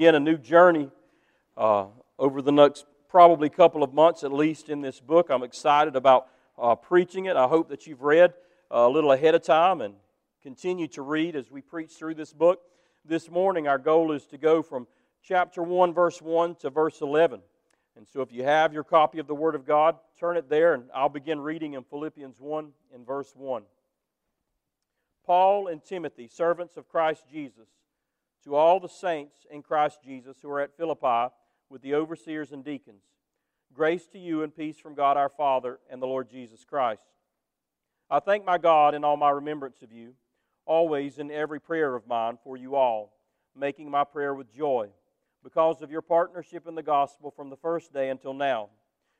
begin a new journey uh, over the next probably couple of months at least in this book. I'm excited about uh, preaching it. I hope that you've read a little ahead of time and continue to read as we preach through this book. This morning, our goal is to go from chapter 1, verse 1 to verse 11. And so, if you have your copy of the Word of God, turn it there, and I'll begin reading in Philippians 1 in verse 1. Paul and Timothy, servants of Christ Jesus, to all the saints in Christ Jesus who are at Philippi with the overseers and deacons, grace to you and peace from God our Father and the Lord Jesus Christ. I thank my God in all my remembrance of you, always in every prayer of mine for you all, making my prayer with joy, because of your partnership in the gospel from the first day until now.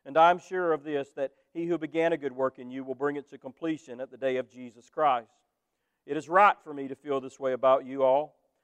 And I am sure of this, that he who began a good work in you will bring it to completion at the day of Jesus Christ. It is right for me to feel this way about you all,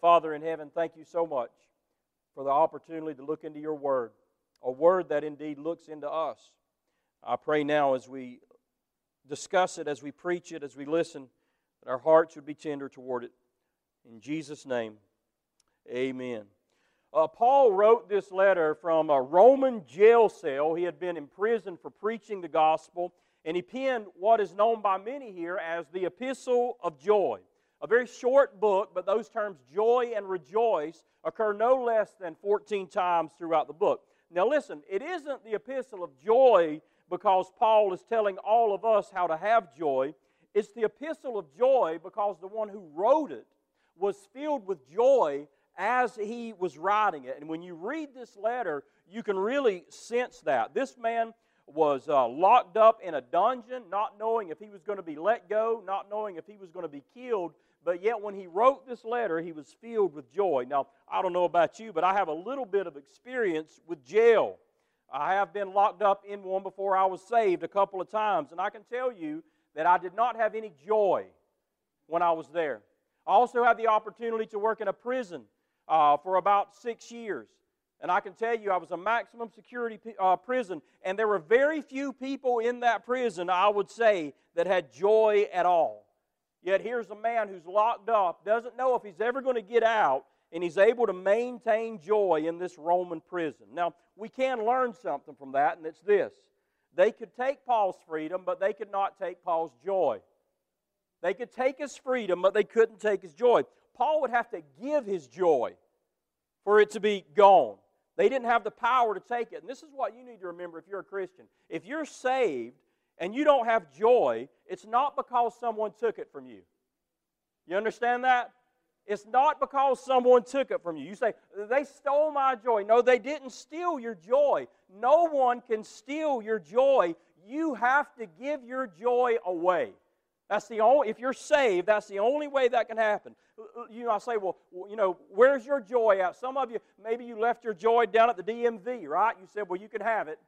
Father in heaven, thank you so much for the opportunity to look into your word, a word that indeed looks into us. I pray now as we discuss it, as we preach it, as we listen, that our hearts would be tender toward it. In Jesus' name, amen. Uh, Paul wrote this letter from a Roman jail cell. He had been imprisoned for preaching the gospel, and he penned what is known by many here as the Epistle of Joy. A very short book, but those terms joy and rejoice occur no less than 14 times throughout the book. Now, listen, it isn't the Epistle of Joy because Paul is telling all of us how to have joy. It's the epistle of joy because the one who wrote it was filled with joy as he was writing it. And when you read this letter, you can really sense that. This man was uh, locked up in a dungeon, not knowing if he was going to be let go, not knowing if he was going to be killed. But yet, when he wrote this letter, he was filled with joy. Now, I don't know about you, but I have a little bit of experience with jail. I have been locked up in one before I was saved a couple of times, and I can tell you that I did not have any joy when I was there. I also had the opportunity to work in a prison uh, for about six years. And I can tell you, I was a maximum security uh, prison, and there were very few people in that prison, I would say, that had joy at all. Yet here's a man who's locked up, doesn't know if he's ever going to get out, and he's able to maintain joy in this Roman prison. Now, we can learn something from that, and it's this they could take Paul's freedom, but they could not take Paul's joy. They could take his freedom, but they couldn't take his joy. Paul would have to give his joy for it to be gone. They didn't have the power to take it. And this is what you need to remember if you're a Christian. If you're saved and you don't have joy, it's not because someone took it from you. You understand that? It's not because someone took it from you. You say, they stole my joy. No, they didn't steal your joy. No one can steal your joy. You have to give your joy away. That's the only, if you're saved, that's the only way that can happen. You know, I say, well, you know, where's your joy at? Some of you, maybe you left your joy down at the DMV, right? You said, well, you can have it.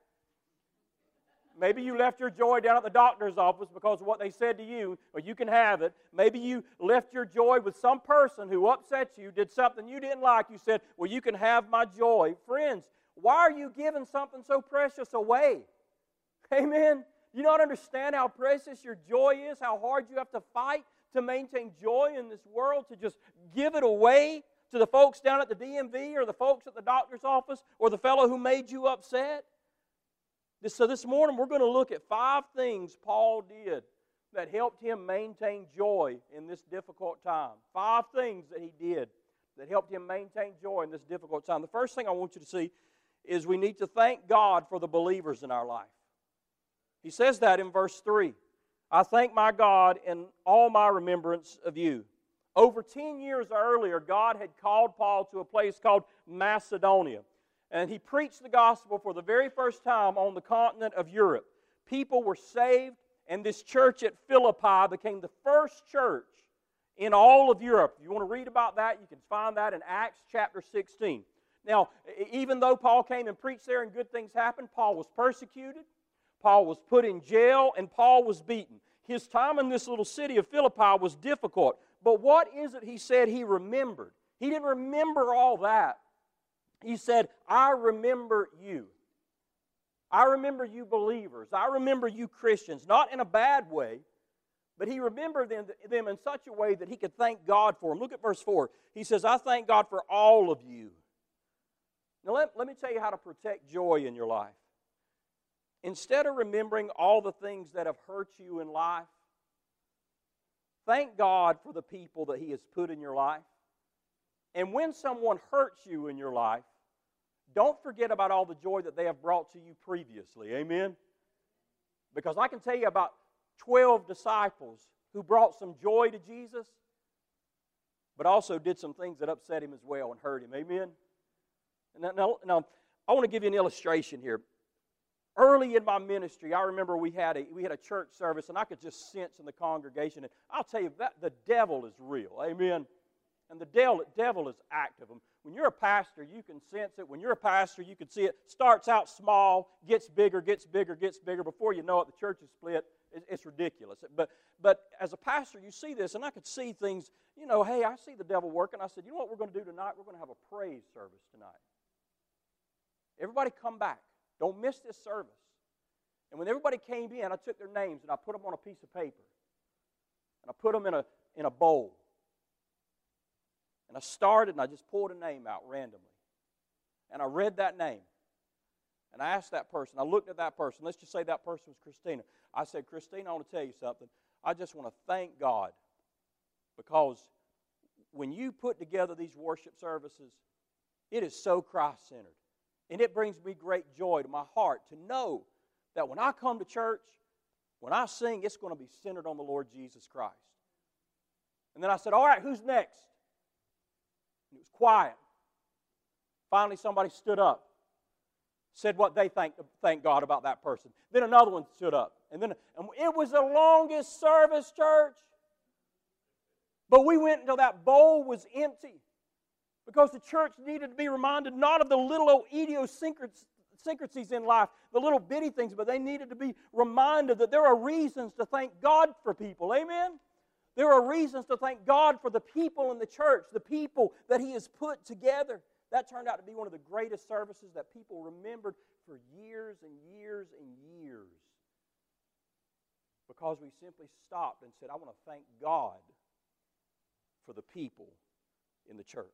Maybe you left your joy down at the doctor's office because of what they said to you, or you can have it. Maybe you left your joy with some person who upset you, did something you didn't like. You said, Well, you can have my joy. Friends, why are you giving something so precious away? Amen. You not understand how precious your joy is, how hard you have to fight to maintain joy in this world, to just give it away to the folks down at the DMV or the folks at the doctor's office or the fellow who made you upset? So this morning we're going to look at five things Paul did that helped him maintain joy in this difficult time. Five things that he did that helped him maintain joy in this difficult time. The first thing I want you to see is we need to thank God for the believers in our life. He says that in verse 3. I thank my God in all my remembrance of you. Over 10 years earlier, God had called Paul to a place called Macedonia and he preached the gospel for the very first time on the continent of Europe. People were saved, and this church at Philippi became the first church in all of Europe. If you want to read about that, you can find that in Acts chapter 16. Now, even though Paul came and preached there and good things happened, Paul was persecuted, Paul was put in jail, and Paul was beaten. His time in this little city of Philippi was difficult. But what is it he said he remembered? He didn't remember all that. He said, I remember you. I remember you believers. I remember you Christians. Not in a bad way, but he remembered them, them in such a way that he could thank God for them. Look at verse 4. He says, I thank God for all of you. Now, let, let me tell you how to protect joy in your life. Instead of remembering all the things that have hurt you in life, thank God for the people that He has put in your life. And when someone hurts you in your life, don't forget about all the joy that they have brought to you previously. Amen? Because I can tell you about 12 disciples who brought some joy to Jesus, but also did some things that upset him as well and hurt him. Amen? Now, now, now I want to give you an illustration here. Early in my ministry, I remember we had a we had a church service, and I could just sense in the congregation. And I'll tell you that the devil is real. Amen. And the devil, devil is active. Um, when you're a pastor, you can sense it. When you're a pastor, you can see it. Starts out small, gets bigger, gets bigger, gets bigger. Before you know it, the church is split. It's ridiculous. But, but as a pastor, you see this, and I could see things, you know, hey, I see the devil working. I said, you know what we're going to do tonight? We're going to have a praise service tonight. Everybody come back. Don't miss this service. And when everybody came in, I took their names and I put them on a piece of paper. And I put them in a, in a bowl. And I started and I just pulled a name out randomly. And I read that name. And I asked that person, I looked at that person. Let's just say that person was Christina. I said, Christina, I want to tell you something. I just want to thank God because when you put together these worship services, it is so Christ centered. And it brings me great joy to my heart to know that when I come to church, when I sing, it's going to be centered on the Lord Jesus Christ. And then I said, All right, who's next? And it was quiet. Finally, somebody stood up, said what they thank, thank God about that person. Then another one stood up. And then and it was the longest service, church. But we went until that bowl was empty because the church needed to be reminded not of the little old idiosyncrasies in life, the little bitty things, but they needed to be reminded that there are reasons to thank God for people. Amen? There are reasons to thank God for the people in the church, the people that He has put together. That turned out to be one of the greatest services that people remembered for years and years and years. Because we simply stopped and said, I want to thank God for the people in the church.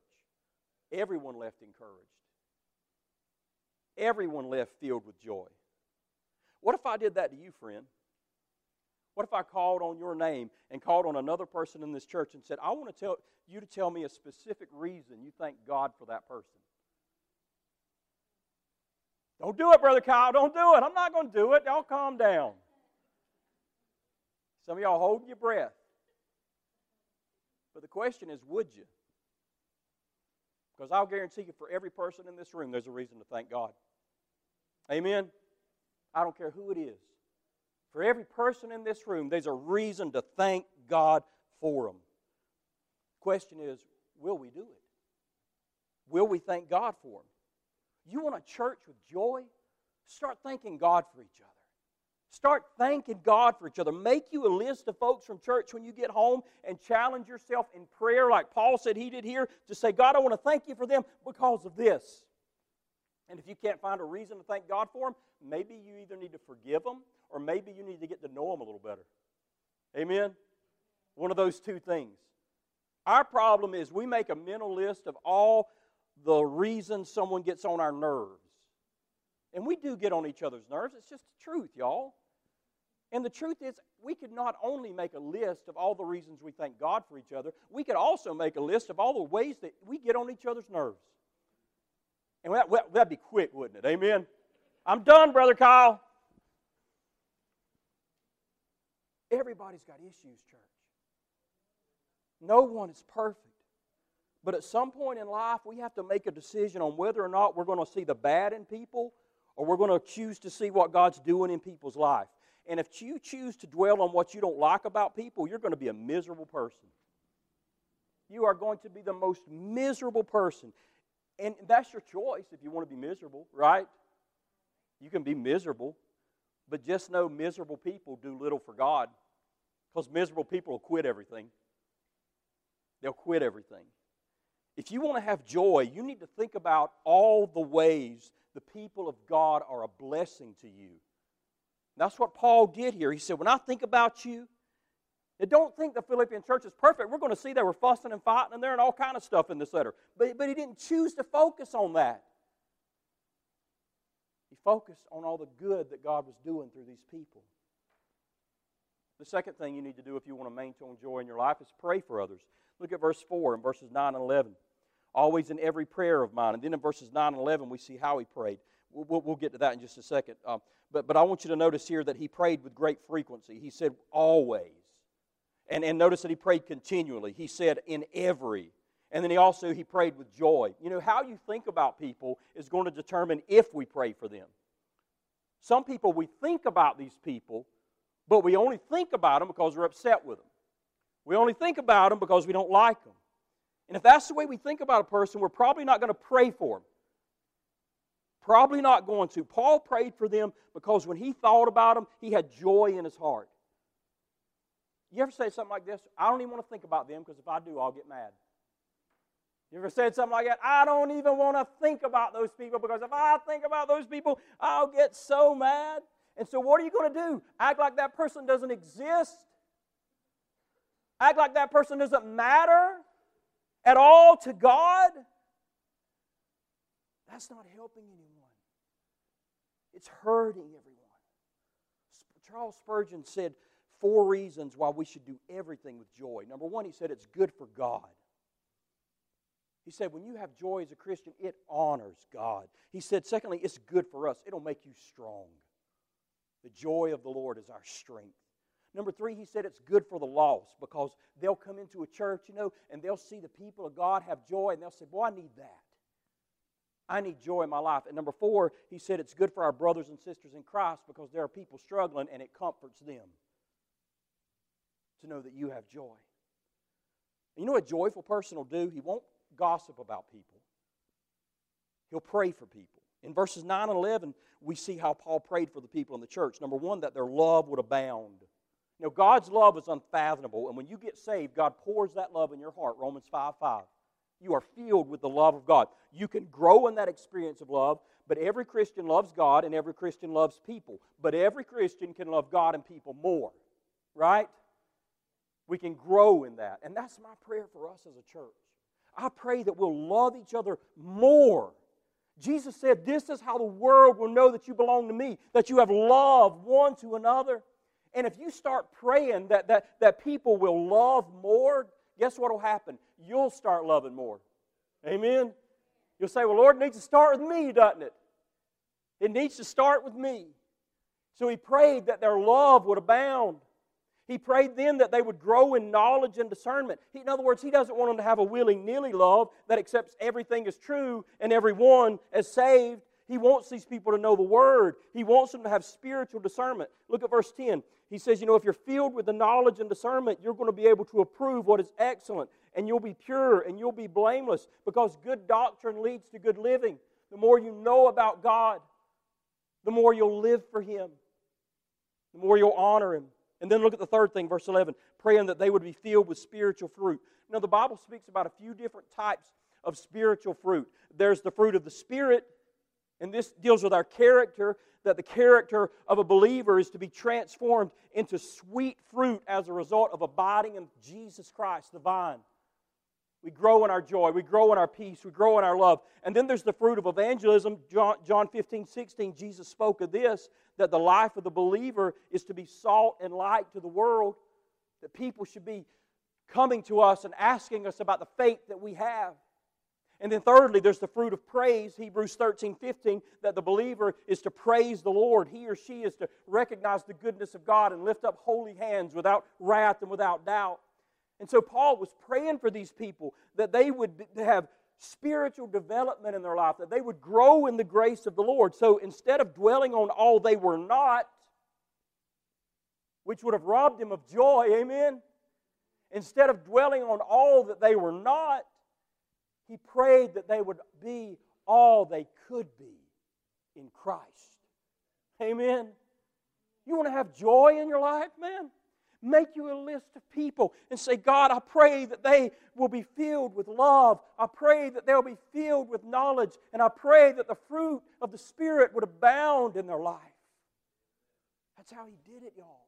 Everyone left encouraged. Everyone left filled with joy. What if I did that to you, friend? What if I called on your name and called on another person in this church and said, I want to tell you to tell me a specific reason you thank God for that person? Don't do it, Brother Kyle. Don't do it. I'm not going to do it. Y'all calm down. Some of y'all holding your breath. But the question is, would you? Because I'll guarantee you, for every person in this room, there's a reason to thank God. Amen? I don't care who it is. For every person in this room, there's a reason to thank God for them. Question is, will we do it? Will we thank God for them? You want a church with joy? Start thanking God for each other. Start thanking God for each other. Make you a list of folks from church when you get home and challenge yourself in prayer, like Paul said he did here, to say, God, I want to thank you for them because of this. And if you can't find a reason to thank God for them, maybe you either need to forgive them or maybe you need to get to know them a little better. Amen? One of those two things. Our problem is we make a mental list of all the reasons someone gets on our nerves. And we do get on each other's nerves. It's just the truth, y'all. And the truth is, we could not only make a list of all the reasons we thank God for each other, we could also make a list of all the ways that we get on each other's nerves. And that, that'd be quick, wouldn't it? Amen? I'm done, Brother Kyle. Everybody's got issues, church. No one is perfect. But at some point in life, we have to make a decision on whether or not we're going to see the bad in people or we're going to choose to see what God's doing in people's life. And if you choose to dwell on what you don't like about people, you're going to be a miserable person. You are going to be the most miserable person. And that's your choice if you want to be miserable, right? You can be miserable, but just know miserable people do little for God because miserable people will quit everything. They'll quit everything. If you want to have joy, you need to think about all the ways the people of God are a blessing to you. That's what Paul did here. He said, When I think about you, don't think the Philippian church is perfect. We're going to see they were fussing and fighting and there and all kind of stuff in this letter. But, but he didn't choose to focus on that. He focused on all the good that God was doing through these people. The second thing you need to do if you want to maintain joy in your life is pray for others. Look at verse 4 and verses 9 and 11. Always in every prayer of mine. And then in verses 9 and 11, we see how he prayed. We'll, we'll, we'll get to that in just a second. Um, but, but I want you to notice here that he prayed with great frequency. He said, always. And, and notice that he prayed continually. He said, in every. And then he also he prayed with joy. You know, how you think about people is going to determine if we pray for them. Some people, we think about these people, but we only think about them because we're upset with them. We only think about them because we don't like them. And if that's the way we think about a person, we're probably not going to pray for them. Probably not going to. Paul prayed for them because when he thought about them, he had joy in his heart. You ever say something like this? I don't even want to think about them because if I do, I'll get mad. You ever said something like that? I don't even want to think about those people because if I think about those people, I'll get so mad. And so, what are you going to do? Act like that person doesn't exist? Act like that person doesn't matter at all to God? That's not helping anyone, it's hurting everyone. Charles Spurgeon said four reasons why we should do everything with joy. Number one, he said it's good for God. He said, when you have joy as a Christian, it honors God. He said, secondly, it's good for us. It'll make you strong. The joy of the Lord is our strength. Number three, he said it's good for the lost because they'll come into a church, you know, and they'll see the people of God have joy and they'll say, Boy, I need that. I need joy in my life. And number four, he said it's good for our brothers and sisters in Christ because there are people struggling and it comforts them to know that you have joy. You know what a joyful person will do? He won't gossip about people, he'll pray for people. In verses 9 and 11, we see how Paul prayed for the people in the church. Number one, that their love would abound. You know, God's love is unfathomable, and when you get saved, God pours that love in your heart. Romans 5 5. You are filled with the love of God. You can grow in that experience of love, but every Christian loves God and every Christian loves people. But every Christian can love God and people more, right? We can grow in that. And that's my prayer for us as a church. I pray that we'll love each other more. Jesus said, This is how the world will know that you belong to me, that you have love one to another. And if you start praying that, that, that people will love more, guess what will happen? You'll start loving more. Amen? You'll say, Well, Lord, it needs to start with me, doesn't it? It needs to start with me. So he prayed that their love would abound. He prayed then that they would grow in knowledge and discernment. He, in other words, he doesn't want them to have a willy nilly love that accepts everything as true and everyone as saved. He wants these people to know the Word. He wants them to have spiritual discernment. Look at verse 10. He says, You know, if you're filled with the knowledge and discernment, you're going to be able to approve what is excellent, and you'll be pure and you'll be blameless because good doctrine leads to good living. The more you know about God, the more you'll live for Him, the more you'll honor Him. And then look at the third thing, verse 11 praying that they would be filled with spiritual fruit. Now, the Bible speaks about a few different types of spiritual fruit. There's the fruit of the Spirit, and this deals with our character, that the character of a believer is to be transformed into sweet fruit as a result of abiding in Jesus Christ, the vine. We grow in our joy. We grow in our peace. We grow in our love. And then there's the fruit of evangelism. John, John 15, 16, Jesus spoke of this that the life of the believer is to be salt and light to the world, that people should be coming to us and asking us about the faith that we have. And then, thirdly, there's the fruit of praise, Hebrews 13, 15, that the believer is to praise the Lord. He or she is to recognize the goodness of God and lift up holy hands without wrath and without doubt. And so Paul was praying for these people that they would have spiritual development in their life, that they would grow in the grace of the Lord. So instead of dwelling on all they were not, which would have robbed him of joy, amen? Instead of dwelling on all that they were not, He prayed that they would be all they could be in Christ. Amen. You want to have joy in your life, man? Make you a list of people and say, God, I pray that they will be filled with love. I pray that they'll be filled with knowledge. And I pray that the fruit of the Spirit would abound in their life. That's how he did it, y'all.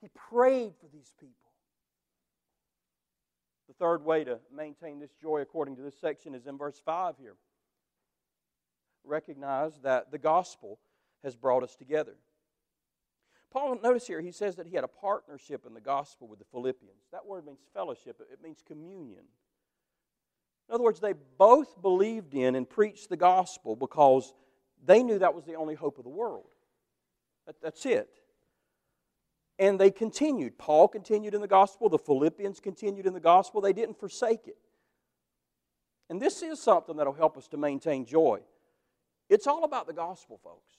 He prayed for these people. The third way to maintain this joy, according to this section, is in verse 5 here. Recognize that the gospel has brought us together. Paul, notice here, he says that he had a partnership in the gospel with the Philippians. That word means fellowship, it means communion. In other words, they both believed in and preached the gospel because they knew that was the only hope of the world. That's it. And they continued. Paul continued in the gospel, the Philippians continued in the gospel. They didn't forsake it. And this is something that'll help us to maintain joy. It's all about the gospel, folks.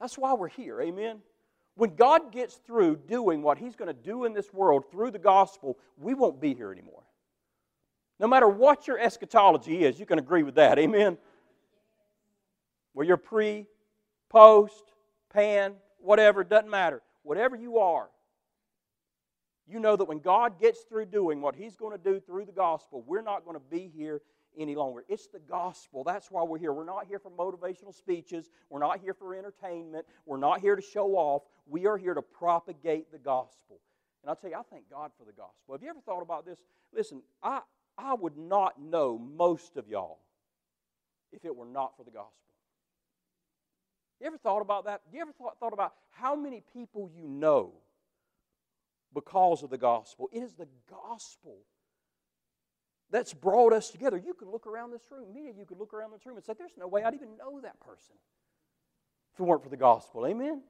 That's why we're here. Amen. When God gets through doing what He's going to do in this world through the gospel, we won't be here anymore. No matter what your eschatology is, you can agree with that. Amen? Where you're pre, post, pan, whatever, doesn't matter. Whatever you are, you know that when God gets through doing what He's going to do through the gospel, we're not going to be here any longer. It's the gospel. That's why we're here. We're not here for motivational speeches. We're not here for entertainment. We're not here to show off. We are here to propagate the gospel. And I'll tell you, I thank God for the gospel. Have you ever thought about this? Listen, I, I would not know most of y'all if it were not for the gospel. You ever thought about that? You ever thought, thought about how many people you know because of the gospel? It is the gospel that's brought us together. You could look around this room, me you could look around this room and say, There's no way I'd even know that person if it weren't for the gospel. Amen?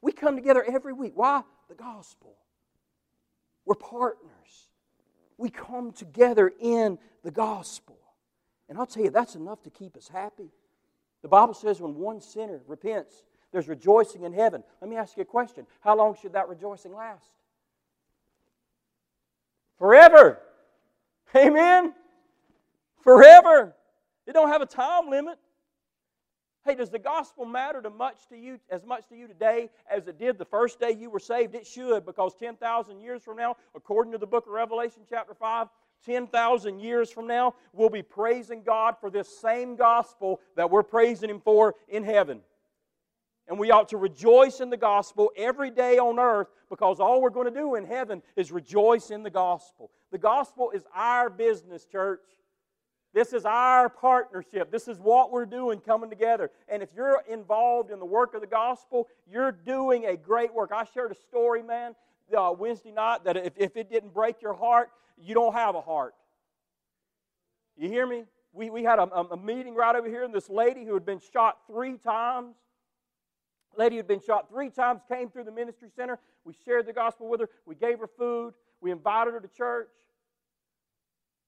We come together every week. Why? The gospel. We're partners. We come together in the gospel. And I'll tell you, that's enough to keep us happy. The Bible says when one sinner repents, there's rejoicing in heaven. Let me ask you a question. How long should that rejoicing last? Forever. Amen? Forever. It don't have a time limit. Hey, does the gospel matter to much to you as much to you today as it did the first day you were saved? It should, because 10,000 years from now, according to the book of Revelation, chapter 5, 10,000 years from now, we'll be praising God for this same gospel that we're praising Him for in heaven. And we ought to rejoice in the gospel every day on earth because all we're going to do in heaven is rejoice in the gospel. The gospel is our business, church. This is our partnership. This is what we're doing coming together. And if you're involved in the work of the gospel, you're doing a great work. I shared a story, man, uh, Wednesday night that if, if it didn't break your heart, you don't have a heart. You hear me? We, we had a, a meeting right over here, and this lady who had been shot three times lady who had been shot three times came through the ministry center. We shared the gospel with her. We gave her food. We invited her to church.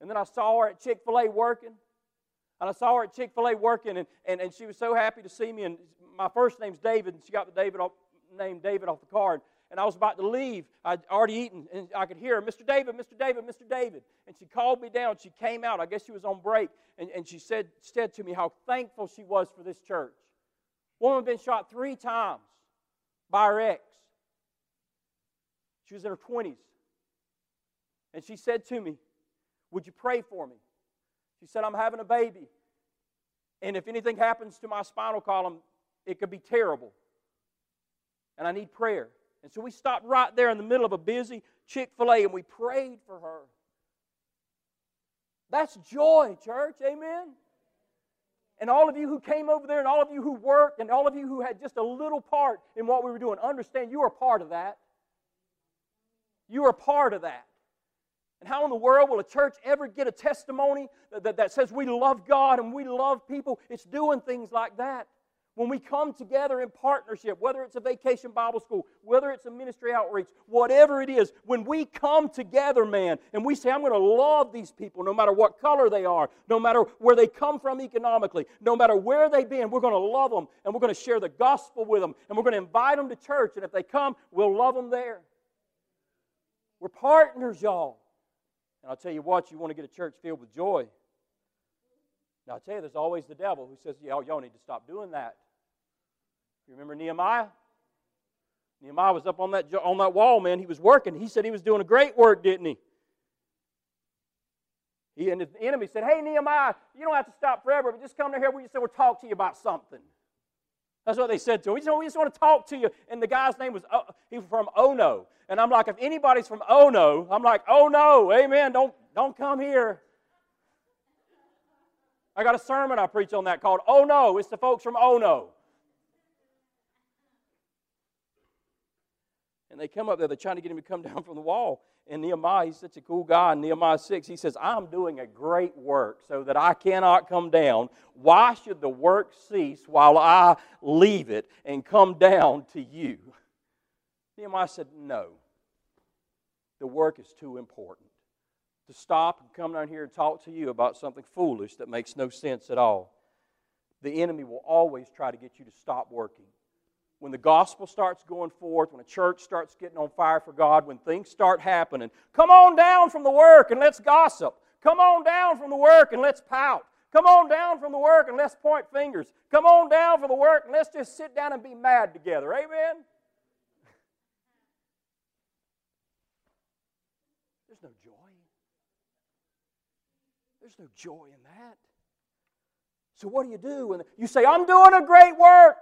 And then I saw her at Chick fil A working. And I saw her at Chick fil A working, and, and, and she was so happy to see me. And my first name's David, and she got the David off, name David off the card. And I was about to leave. I'd already eaten, and I could hear her, Mr. David, Mr. David, Mr. David. And she called me down. She came out. I guess she was on break. And, and she said, said to me how thankful she was for this church. Woman been shot three times by her ex. She was in her 20s. And she said to me, Would you pray for me? She said, I'm having a baby. And if anything happens to my spinal column, it could be terrible. And I need prayer. And so we stopped right there in the middle of a busy Chick fil A and we prayed for her. That's joy, church. Amen. And all of you who came over there, and all of you who worked, and all of you who had just a little part in what we were doing, understand you are part of that. You are part of that. And how in the world will a church ever get a testimony that, that, that says we love God and we love people? It's doing things like that. When we come together in partnership, whether it's a vacation Bible school, whether it's a ministry outreach, whatever it is, when we come together, man, and we say, I'm going to love these people no matter what color they are, no matter where they come from economically, no matter where they've been, we're going to love them and we're going to share the gospel with them and we're going to invite them to church. And if they come, we'll love them there. We're partners, y'all. And I'll tell you what, you want to get a church filled with joy. Now, I tell you, there's always the devil who says, y'all, y'all need to stop doing that. You remember Nehemiah? Nehemiah was up on that, on that wall, man. He was working. He said he was doing a great work, didn't he? he and the enemy said, Hey, Nehemiah, you don't have to stop forever, but just come to here. We just we'll talk to you about something. That's what they said to him. We just, we just want to talk to you. And the guy's name was, uh, he was from Ono. And I'm like, if anybody's from Ono, I'm like, oh no, amen, don't, don't come here. I got a sermon I preach on that called Oh No. It's the folks from Oh. And they come up there, they're trying to get him to come down from the wall. And Nehemiah, he's such a cool guy. In Nehemiah 6, he says, I'm doing a great work so that I cannot come down. Why should the work cease while I leave it and come down to you? Nehemiah said, No. The work is too important to stop and come down here and talk to you about something foolish that makes no sense at all. The enemy will always try to get you to stop working. When the gospel starts going forth, when a church starts getting on fire for God, when things start happening, come on down from the work and let's gossip. Come on down from the work and let's pout. Come on down from the work and let's point fingers. Come on down from the work and let's just sit down and be mad together. Amen? There's no joy. There's no joy in that. So, what do you do? And you say, I'm doing a great work.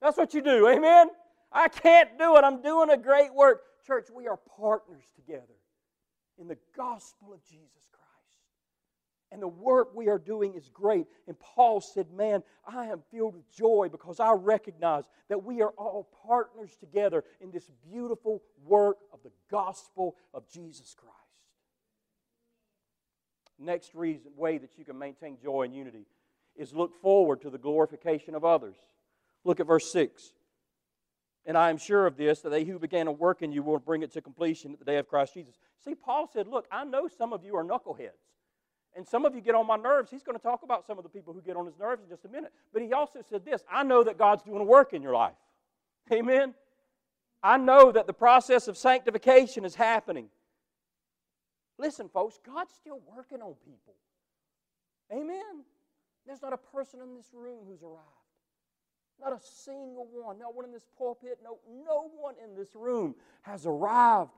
That's what you do. Amen? I can't do it. I'm doing a great work. Church, we are partners together in the gospel of Jesus Christ. And the work we are doing is great. And Paul said, Man, I am filled with joy because I recognize that we are all partners together in this beautiful work of the gospel of Jesus Christ. Next reason, way that you can maintain joy and unity is look forward to the glorification of others. Look at verse 6. And I am sure of this, that they who began a work in you will bring it to completion at the day of Christ Jesus. See, Paul said, Look, I know some of you are knuckleheads. And some of you get on my nerves. He's going to talk about some of the people who get on his nerves in just a minute. But he also said this I know that God's doing a work in your life. Amen. I know that the process of sanctification is happening. Listen, folks, God's still working on people. Amen. There's not a person in this room who's arrived. Not a single one. No one in this pulpit. No, no one in this room has arrived.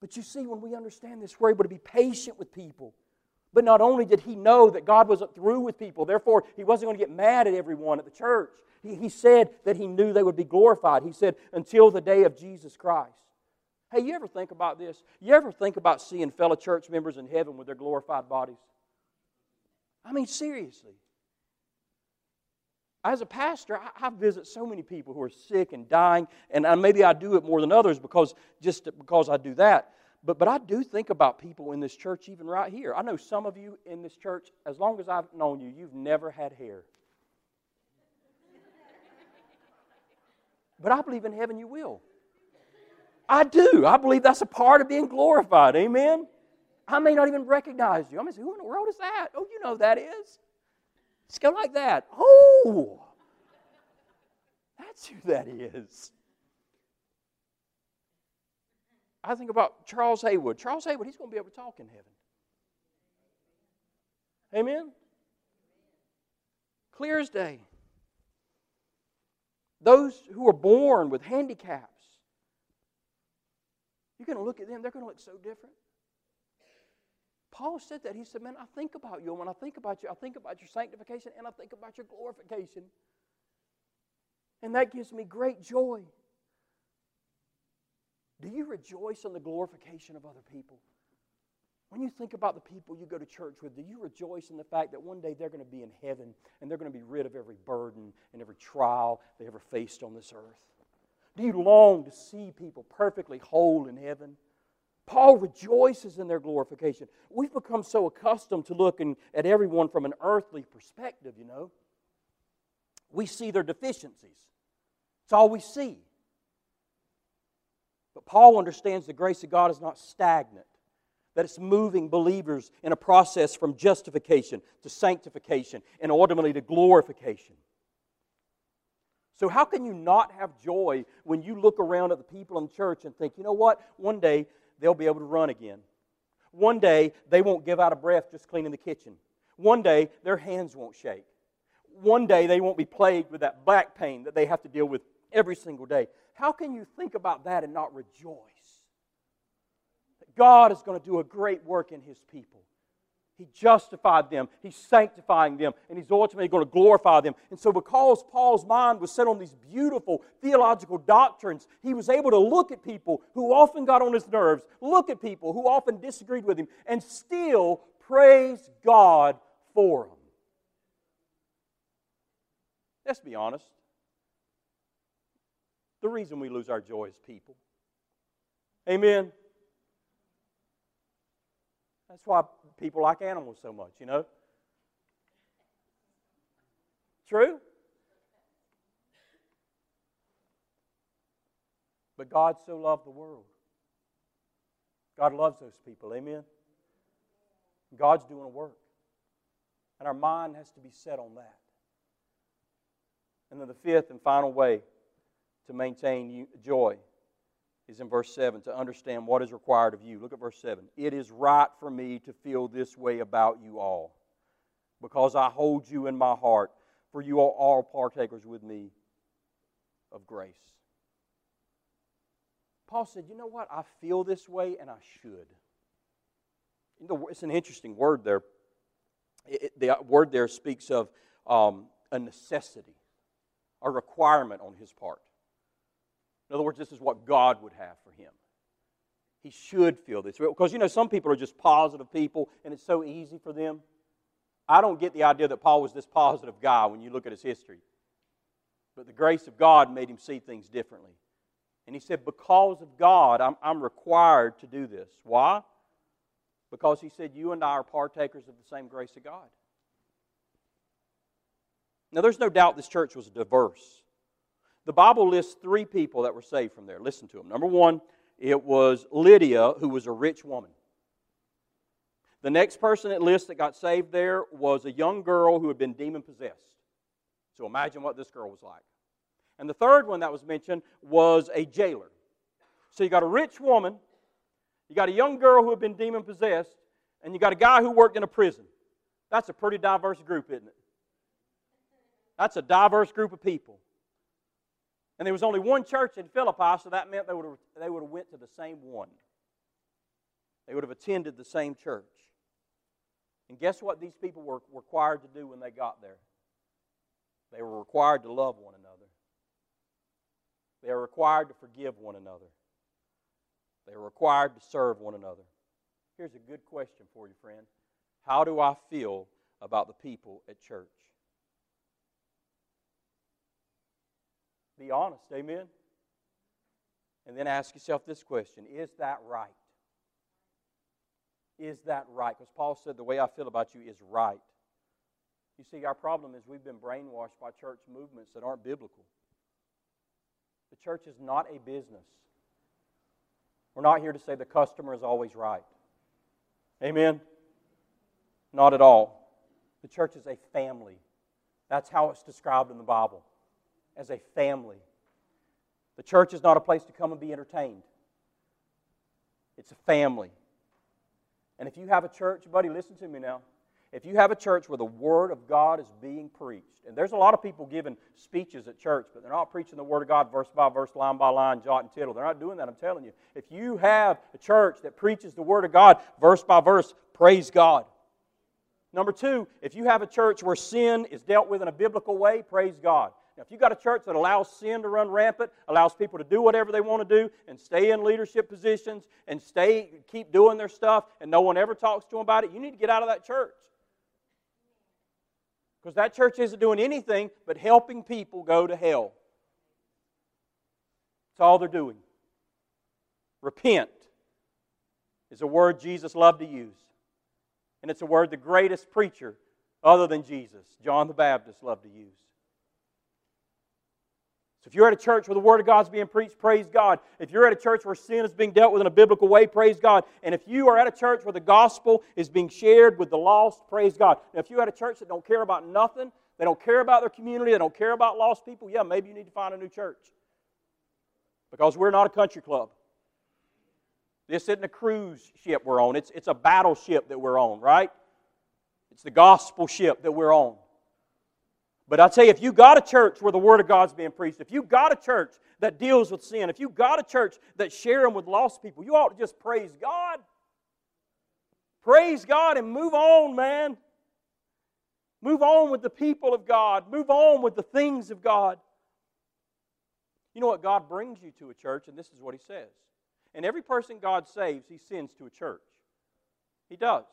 But you see, when we understand this, we're able to be patient with people. But not only did he know that God wasn't through with people, therefore, he wasn't going to get mad at everyone at the church. He, he said that he knew they would be glorified. He said, until the day of Jesus Christ. Hey, you ever think about this? You ever think about seeing fellow church members in heaven with their glorified bodies? I mean, seriously. As a pastor, I, I visit so many people who are sick and dying, and I, maybe I do it more than others because just because I do that. But, but I do think about people in this church, even right here. I know some of you in this church, as long as I've known you, you've never had hair. But I believe in heaven you will. I do. I believe that's a part of being glorified. Amen. I may not even recognize you. I mean, who in the world is that? Oh, you know who that is. Just go like that. Oh, that's who that is. I think about Charles Haywood. Charles Haywood, he's going to be able to talk in heaven. Amen? Clear as day. Those who are born with handicaps, you're going to look at them, they're going to look so different. Paul said that. He said, Man, I think about you. And when I think about you, I think about your sanctification and I think about your glorification. And that gives me great joy. Do you rejoice in the glorification of other people? When you think about the people you go to church with, do you rejoice in the fact that one day they're going to be in heaven and they're going to be rid of every burden and every trial they ever faced on this earth? Do you long to see people perfectly whole in heaven? Paul rejoices in their glorification. We've become so accustomed to looking at everyone from an earthly perspective, you know. We see their deficiencies. It's all we see. But Paul understands the grace of God is not stagnant, that it's moving believers in a process from justification to sanctification and ultimately to glorification. So, how can you not have joy when you look around at the people in church and think, you know what? One day they'll be able to run again. One day they won't give out a breath just cleaning the kitchen. One day, their hands won't shake. One day, they won't be plagued with that back pain that they have to deal with every single day. How can you think about that and not rejoice? That God is going to do a great work in His people. He justified them, He's sanctifying them, and He's ultimately going to glorify them. And so, because Paul's mind was set on these beautiful theological doctrines, he was able to look at people who often got on his nerves, look at people who often disagreed with him, and still praise God for them. Let's be honest. The reason we lose our joy is people. Amen. That's why people like animals so much, you know? True? But God so loved the world. God loves those people. Amen? God's doing a work. And our mind has to be set on that. And then the fifth and final way to maintain joy is in verse 7 to understand what is required of you. Look at verse 7. It is right for me to feel this way about you all, because I hold you in my heart, for you are all partakers with me of grace. Paul said, You know what? I feel this way, and I should. You know, It's an interesting word there. It, the word there speaks of um, a necessity, a requirement on his part. In other words, this is what God would have for him. He should feel this. Because, you know, some people are just positive people, and it's so easy for them. I don't get the idea that Paul was this positive guy when you look at his history. But the grace of God made him see things differently. And he said, Because of God, I'm, I'm required to do this. Why? Because he said, You and I are partakers of the same grace of God. Now, there's no doubt this church was diverse. The Bible lists three people that were saved from there. Listen to them. Number one, it was Lydia, who was a rich woman. The next person it lists that got saved there was a young girl who had been demon possessed. So imagine what this girl was like. And the third one that was mentioned was a jailer. So you got a rich woman, you got a young girl who had been demon possessed, and you got a guy who worked in a prison. That's a pretty diverse group, isn't it? That's a diverse group of people. And there was only one church in Philippi, so that meant they would have, they would have went to the same one. They would have attended the same church. And guess what these people were required to do when they got there? They were required to love one another. They are required to forgive one another. They are required to serve one another. Here's a good question for you, friend. How do I feel about the people at church? Be honest, amen? And then ask yourself this question Is that right? Is that right? Because Paul said, The way I feel about you is right. You see, our problem is we've been brainwashed by church movements that aren't biblical. The church is not a business. We're not here to say the customer is always right. Amen? Not at all. The church is a family. That's how it's described in the Bible as a family. The church is not a place to come and be entertained, it's a family. And if you have a church, buddy, listen to me now. If you have a church where the Word of God is being preached, and there's a lot of people giving speeches at church, but they're not preaching the Word of God verse by verse, line by line, jot and tittle. They're not doing that, I'm telling you. If you have a church that preaches the Word of God verse by verse, praise God. Number two, if you have a church where sin is dealt with in a biblical way, praise God. Now, if you've got a church that allows sin to run rampant, allows people to do whatever they want to do and stay in leadership positions and stay keep doing their stuff and no one ever talks to them about it, you need to get out of that church. Because that church isn't doing anything but helping people go to hell. That's all they're doing. Repent is a word Jesus loved to use. And it's a word the greatest preacher, other than Jesus, John the Baptist, loved to use. If you're at a church where the Word of God is being preached, praise God. If you're at a church where sin is being dealt with in a biblical way, praise God. And if you are at a church where the gospel is being shared with the lost, praise God. Now, if you're at a church that don't care about nothing, they don't care about their community, they don't care about lost people, yeah, maybe you need to find a new church. Because we're not a country club. This isn't a cruise ship we're on, it's, it's a battleship that we're on, right? It's the gospel ship that we're on. But I tell you, if you got a church where the Word of God's being preached, if you got a church that deals with sin, if you got a church that sharing with lost people, you ought to just praise God. Praise God and move on, man. Move on with the people of God. Move on with the things of God. You know what? God brings you to a church, and this is what He says. And every person God saves, He sends to a church. He does.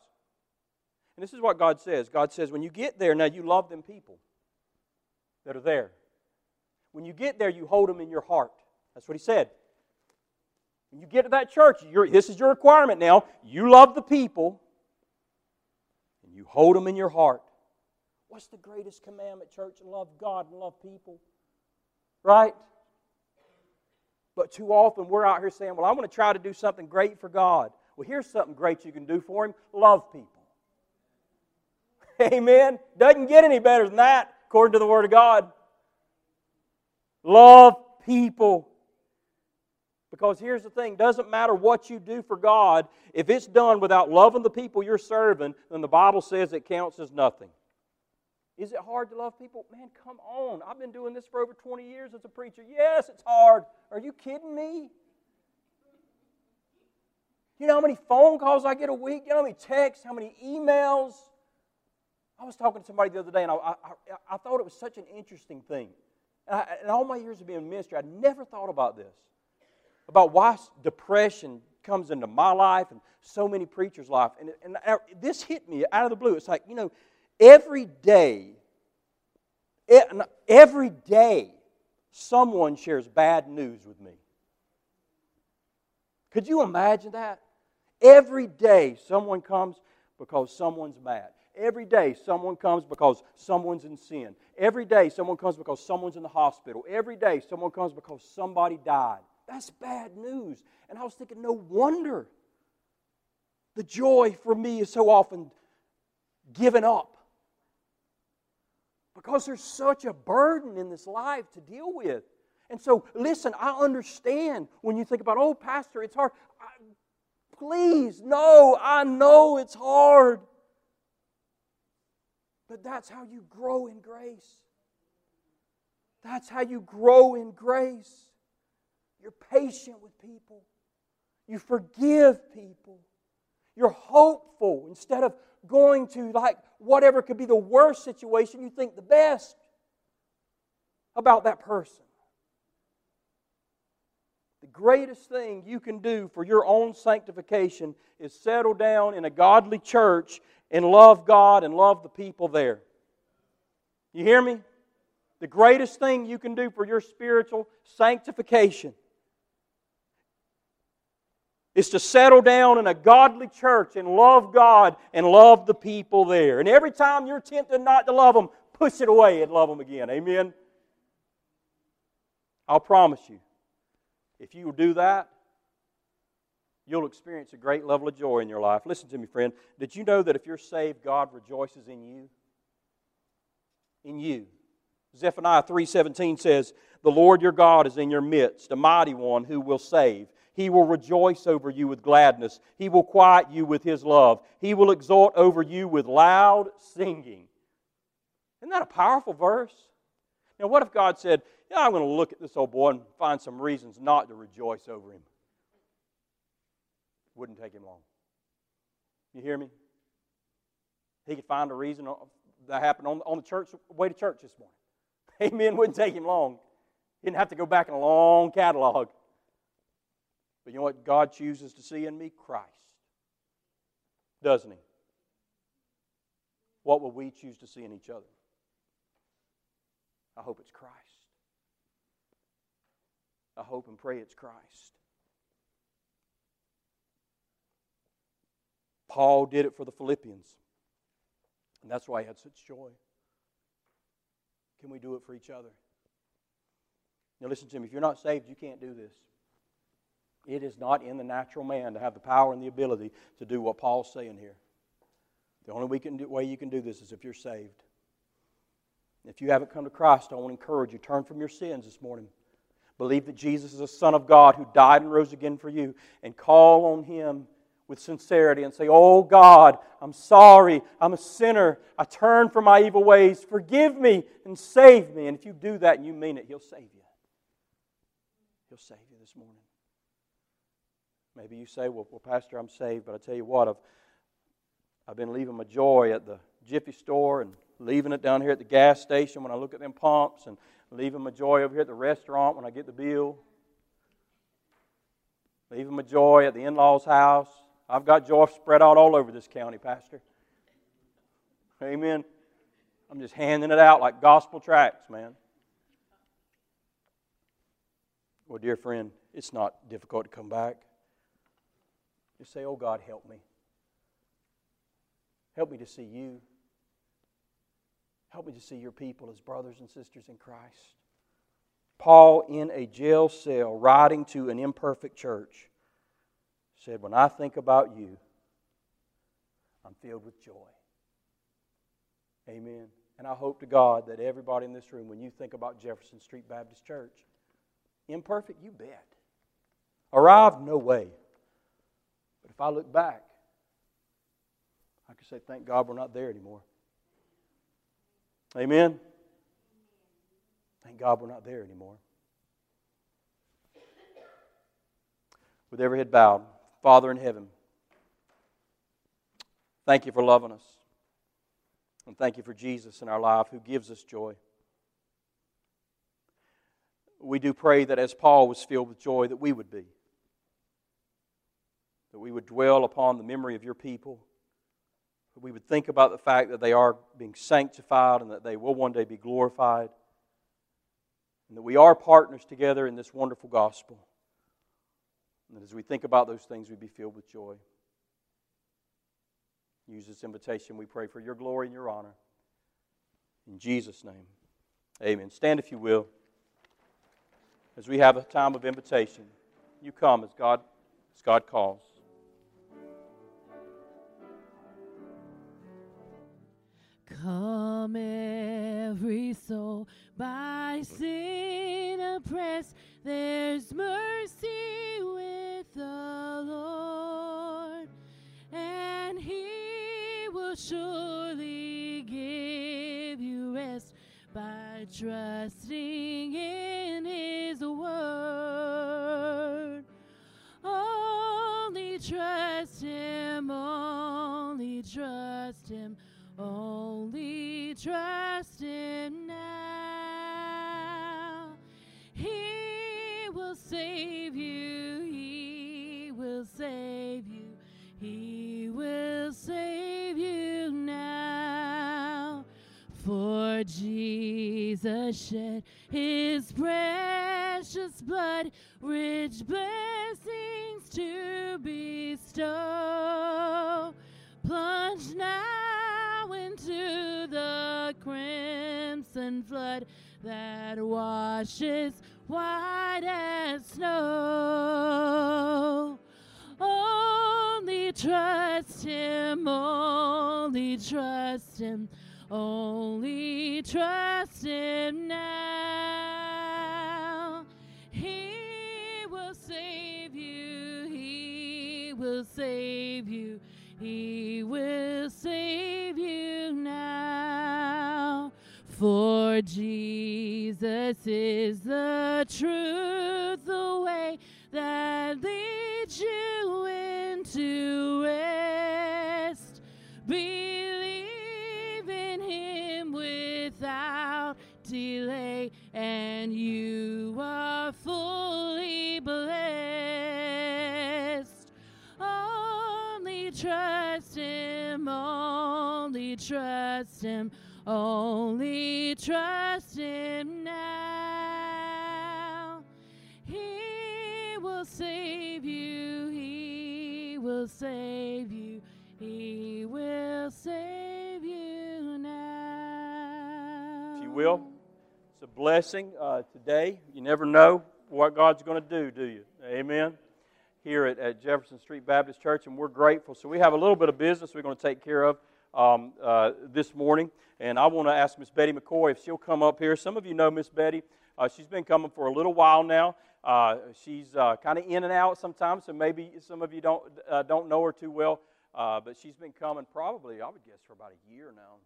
And this is what God says God says, when you get there, now you love them people that are there. When you get there, you hold them in your heart. That's what He said. When you get to that church, this is your requirement now. You love the people, and you hold them in your heart. What's the greatest commandment, church? Love God and love people. Right? But too often we're out here saying, well, I want to try to do something great for God. Well, here's something great you can do for Him love people. Amen. Doesn't get any better than that, according to the Word of God. Love people. Because here's the thing doesn't matter what you do for God, if it's done without loving the people you're serving, then the Bible says it counts as nothing. Is it hard to love people? Man, come on. I've been doing this for over 20 years as a preacher. Yes, it's hard. Are you kidding me? You know how many phone calls I get a week? You know how many texts? How many emails? I was talking to somebody the other day, and I, I, I thought it was such an interesting thing. And I, in all my years of being in ministry, I never thought about this about why depression comes into my life and so many preachers' life. And, and this hit me out of the blue. It's like, you know, every day, every day, someone shares bad news with me. Could you imagine that? Every day, someone comes because someone's mad. Every day, someone comes because someone's in sin. Every day, someone comes because someone's in the hospital. Every day, someone comes because somebody died. That's bad news. And I was thinking, no wonder the joy for me is so often given up. Because there's such a burden in this life to deal with. And so, listen, I understand when you think about, oh, Pastor, it's hard. I, please, no, I know it's hard. But that's how you grow in grace. That's how you grow in grace. You're patient with people. You forgive people. You're hopeful instead of going to like whatever could be the worst situation, you think the best about that person. Greatest thing you can do for your own sanctification is settle down in a godly church and love God and love the people there. You hear me? The greatest thing you can do for your spiritual sanctification is to settle down in a godly church and love God and love the people there. And every time you're tempted not to love them, push it away and love them again. Amen? I'll promise you, if you do that, you'll experience a great level of joy in your life. Listen to me, friend. Did you know that if you're saved, God rejoices in you? In you. Zephaniah 3:17 says, "The Lord your God is in your midst, a mighty one who will save. He will rejoice over you with gladness. He will quiet you with his love. He will exult over you with loud singing. Isn't that a powerful verse? Now, what if God said, Yeah, I'm going to look at this old boy and find some reasons not to rejoice over him? Wouldn't take him long. You hear me? He could find a reason that happened on, on the church way to church this morning. Amen. Wouldn't take him long. He didn't have to go back in a long catalog. But you know what God chooses to see in me? Christ. Doesn't He? What will we choose to see in each other? I hope it's Christ. I hope and pray it's Christ. Paul did it for the Philippians, and that's why he had such joy. Can we do it for each other? Now, listen to me. If you're not saved, you can't do this. It is not in the natural man to have the power and the ability to do what Paul's saying here. The only way, you can do this is if you're saved. If you haven't come to Christ, I want to encourage you turn from your sins this morning. Believe that Jesus is the Son of God who died and rose again for you, and call on Him with sincerity and say, Oh God, I'm sorry. I'm a sinner. I turn from my evil ways. Forgive me and save me. And if you do that and you mean it, He'll save you. He'll save you this morning. Maybe you say, Well, well Pastor, I'm saved, but I tell you what, I've, I've been leaving my joy at the Jiffy store and leaving it down here at the gas station when I look at them pumps and leaving my joy over here at the restaurant when I get the bill. Leaving my joy at the in law's house. I've got joy spread out all over this county, Pastor. Amen. I'm just handing it out like gospel tracts, man. Well, dear friend, it's not difficult to come back. Just say, Oh God, help me. Help me to see you. Help me to see your people as brothers and sisters in Christ. Paul, in a jail cell, writing to an imperfect church, said, When I think about you, I'm filled with joy. Amen. And I hope to God that everybody in this room, when you think about Jefferson Street Baptist Church, imperfect, you bet. Arrived, no way. But if I look back, I can say, Thank God we're not there anymore. Amen. Thank God we're not there anymore. With every head bowed, Father in heaven, thank you for loving us. And thank you for Jesus in our life who gives us joy. We do pray that as Paul was filled with joy, that we would be. That we would dwell upon the memory of your people. We would think about the fact that they are being sanctified and that they will one day be glorified and that we are partners together in this wonderful gospel. And as we think about those things, we'd be filled with joy. Use this invitation, we pray, for your glory and your honor. In Jesus' name, amen. Stand if you will. As we have a time of invitation, you come as God, as God calls. Come, every soul by sin oppressed, there's mercy with the Lord, and He will surely give you rest by trusting in His word. Only trust Him, only trust Him, only trust Him now. He will save you, He will save you, He will save you now. For Jesus shed His precious blood, rich blessings to bestow. Plunge now into the crimson flood that washes white as snow. Only trust Him, only trust Him, only trust Him now. He will save you, He will save you, He will save. For Jesus is the truth, the way that leads you into rest. Believe in Him without delay, and you are fully blessed. Only trust Him, only trust Him, only trust Him now. He will save you, He will save you, He will save you now. If you will, it's a blessing uh, today. You never know what God's going to do, do you? Amen. Here at, at Jefferson Street Baptist Church, and we're grateful. So we have a little bit of business we're going to take care of. Um, uh, this morning. And I want to ask Miss Betty McCoy if she'll come up here. Some of you know Miss Betty. Uh, she's been coming for a little while now. Uh, she's uh, kind of in and out sometimes, so maybe some of you don't, uh, don't know her too well. Uh, but she's been coming probably, I would guess, for about a year now,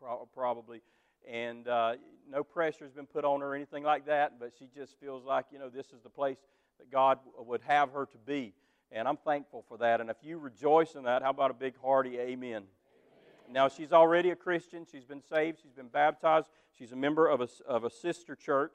Pro- probably. And uh, no pressure has been put on her or anything like that, but she just feels like, you know, this is the place that God would have her to be. And I'm thankful for that. And if you rejoice in that, how about a big hearty amen? Now, she's already a Christian. She's been saved. She's been baptized. She's a member of a, of a sister church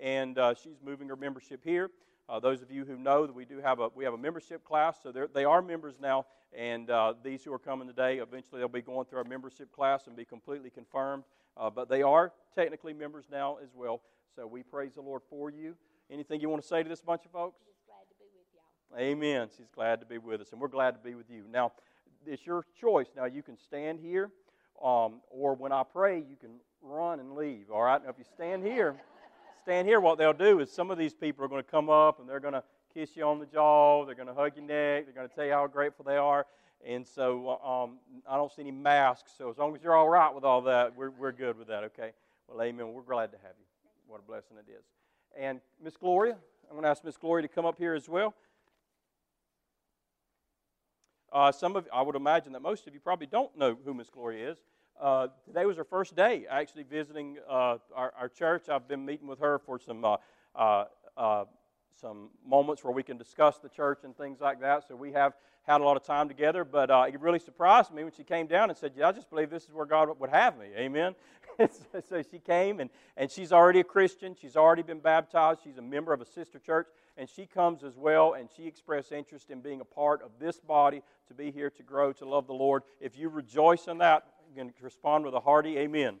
and uh, she's moving her membership here. Uh, those of you who know that we do have a we have a membership class, so they are members now, and uh, these who are coming today, eventually they'll be going through our membership class and be completely confirmed. Uh, but they are technically members now as well. So we praise the Lord for you. Anything you want to say to this bunch of folks? Amen. She's glad to be with us, and we're glad to be with you. Now, it's your choice. Now you can stand here, um, or when I pray, you can run and leave. All right. Now, if you stand here stand here, what they'll do is some of these people are going to come up and they're going to kiss you on the jaw, they're going to hug your neck, they're going to tell you how grateful they are. And so um, I don't see any masks, so as long as you're all right with all that, we're, we're good with that, okay? Well, amen. We're glad to have you. What a blessing it is. And Miss Gloria, I'm going to ask Miss Gloria to come up here as well. Uh, some of I would imagine that most of you probably don't know who Miss Gloria is. Uh, today was her first day actually visiting uh, our, our, church. I've been meeting with her for some uh, uh, uh, some moments where we can discuss the church and things like that. So we have had a lot of time together. But it really surprised me when she came down and said, "Yeah, I just believe this is where God would have me." Amen. so she came and, and she's already a Christian. She's already been baptized. She's a member of a sister church. And she comes as well and she expressed interest in being a part of this body to be here to grow, to love the Lord. If you rejoice in that, you can respond with a hearty amen.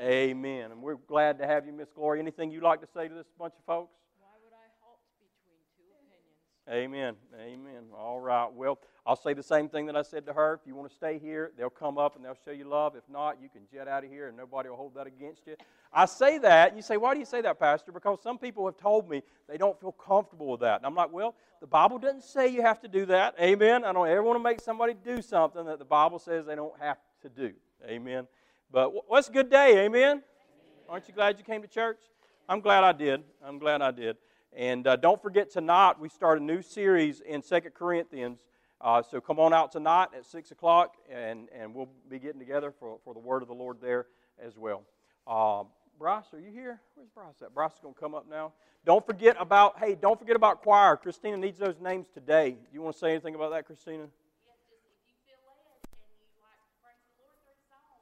amen. Amen. And we're glad to have you, Miss Gloria. Anything you'd like to say to this bunch of folks? Why would I halt between two opinions? Amen. Amen. All right. Well, I'll say the same thing that I said to her. If you want to stay here, they'll come up and they'll show you love. If not, you can jet out of here and nobody will hold that against you. I say that, and you say, Why do you say that, Pastor? Because some people have told me they don't feel comfortable with that. And I'm like, Well, the Bible doesn't say you have to do that. Amen. I don't ever want to make somebody do something that the Bible says they don't have to do. Amen. But what's a good day? Amen. Aren't you glad you came to church? I'm glad I did. I'm glad I did. And uh, don't forget tonight we start a new series in Second Corinthians. Uh, so come on out tonight at 6 o'clock, and, and we'll be getting together for, for the word of the Lord there as well. Uh, Bryce, are you here? Where's Bryce at? Bryce is going to come up now. Don't forget about, hey, don't forget about choir. Christina needs those names today. Do you want to say anything about that, Christina? Yes, if you feel led and you like to praise the Lord through song,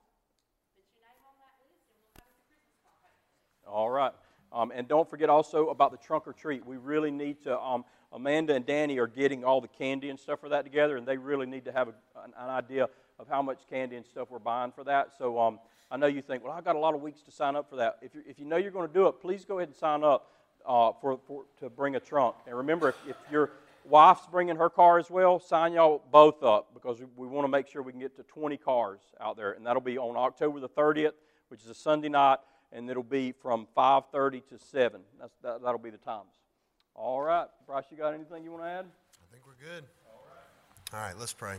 put your name on that list and we'll have the Christmas contact. All right. Um, and don't forget also about the trunk or treat. We really need to, um, Amanda and Danny are getting all the candy and stuff for that together, and they really need to have a, an, an, idea of how much candy and stuff we're buying for that. So um, I know you think, well, I've got a lot of weeks to sign up for that. If, if you know you're going to do it, please go ahead and sign up uh, for, for, to bring a trunk. And remember, if, if your wife's bringing her car as well, sign y'all both up because we, we want to make sure we can get to 20 cars out there. And that'll be on October the 30th, which is a Sunday night and it'll be from 5.30 to 7. That's, that, that'll be the times. All right. Bryce, you got anything you want to add? I think we're good. All right. All right, let's pray.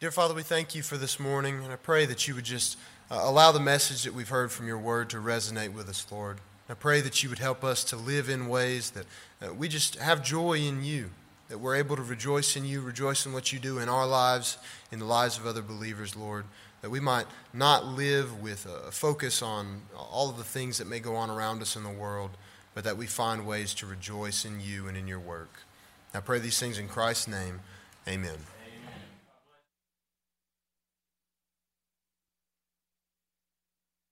Dear Father, we thank you for this morning, and I pray that you would just uh, allow the message that we've heard from your word to resonate with us, Lord. I pray that you would help us to live in ways that uh, we just have joy in you, that we're able to rejoice in you, rejoice in what you do in our lives, in the lives of other believers, Lord that we might not live with a focus on all of the things that may go on around us in the world, but that we find ways to rejoice in you and in your work. I pray these things in Christ's name. Amen.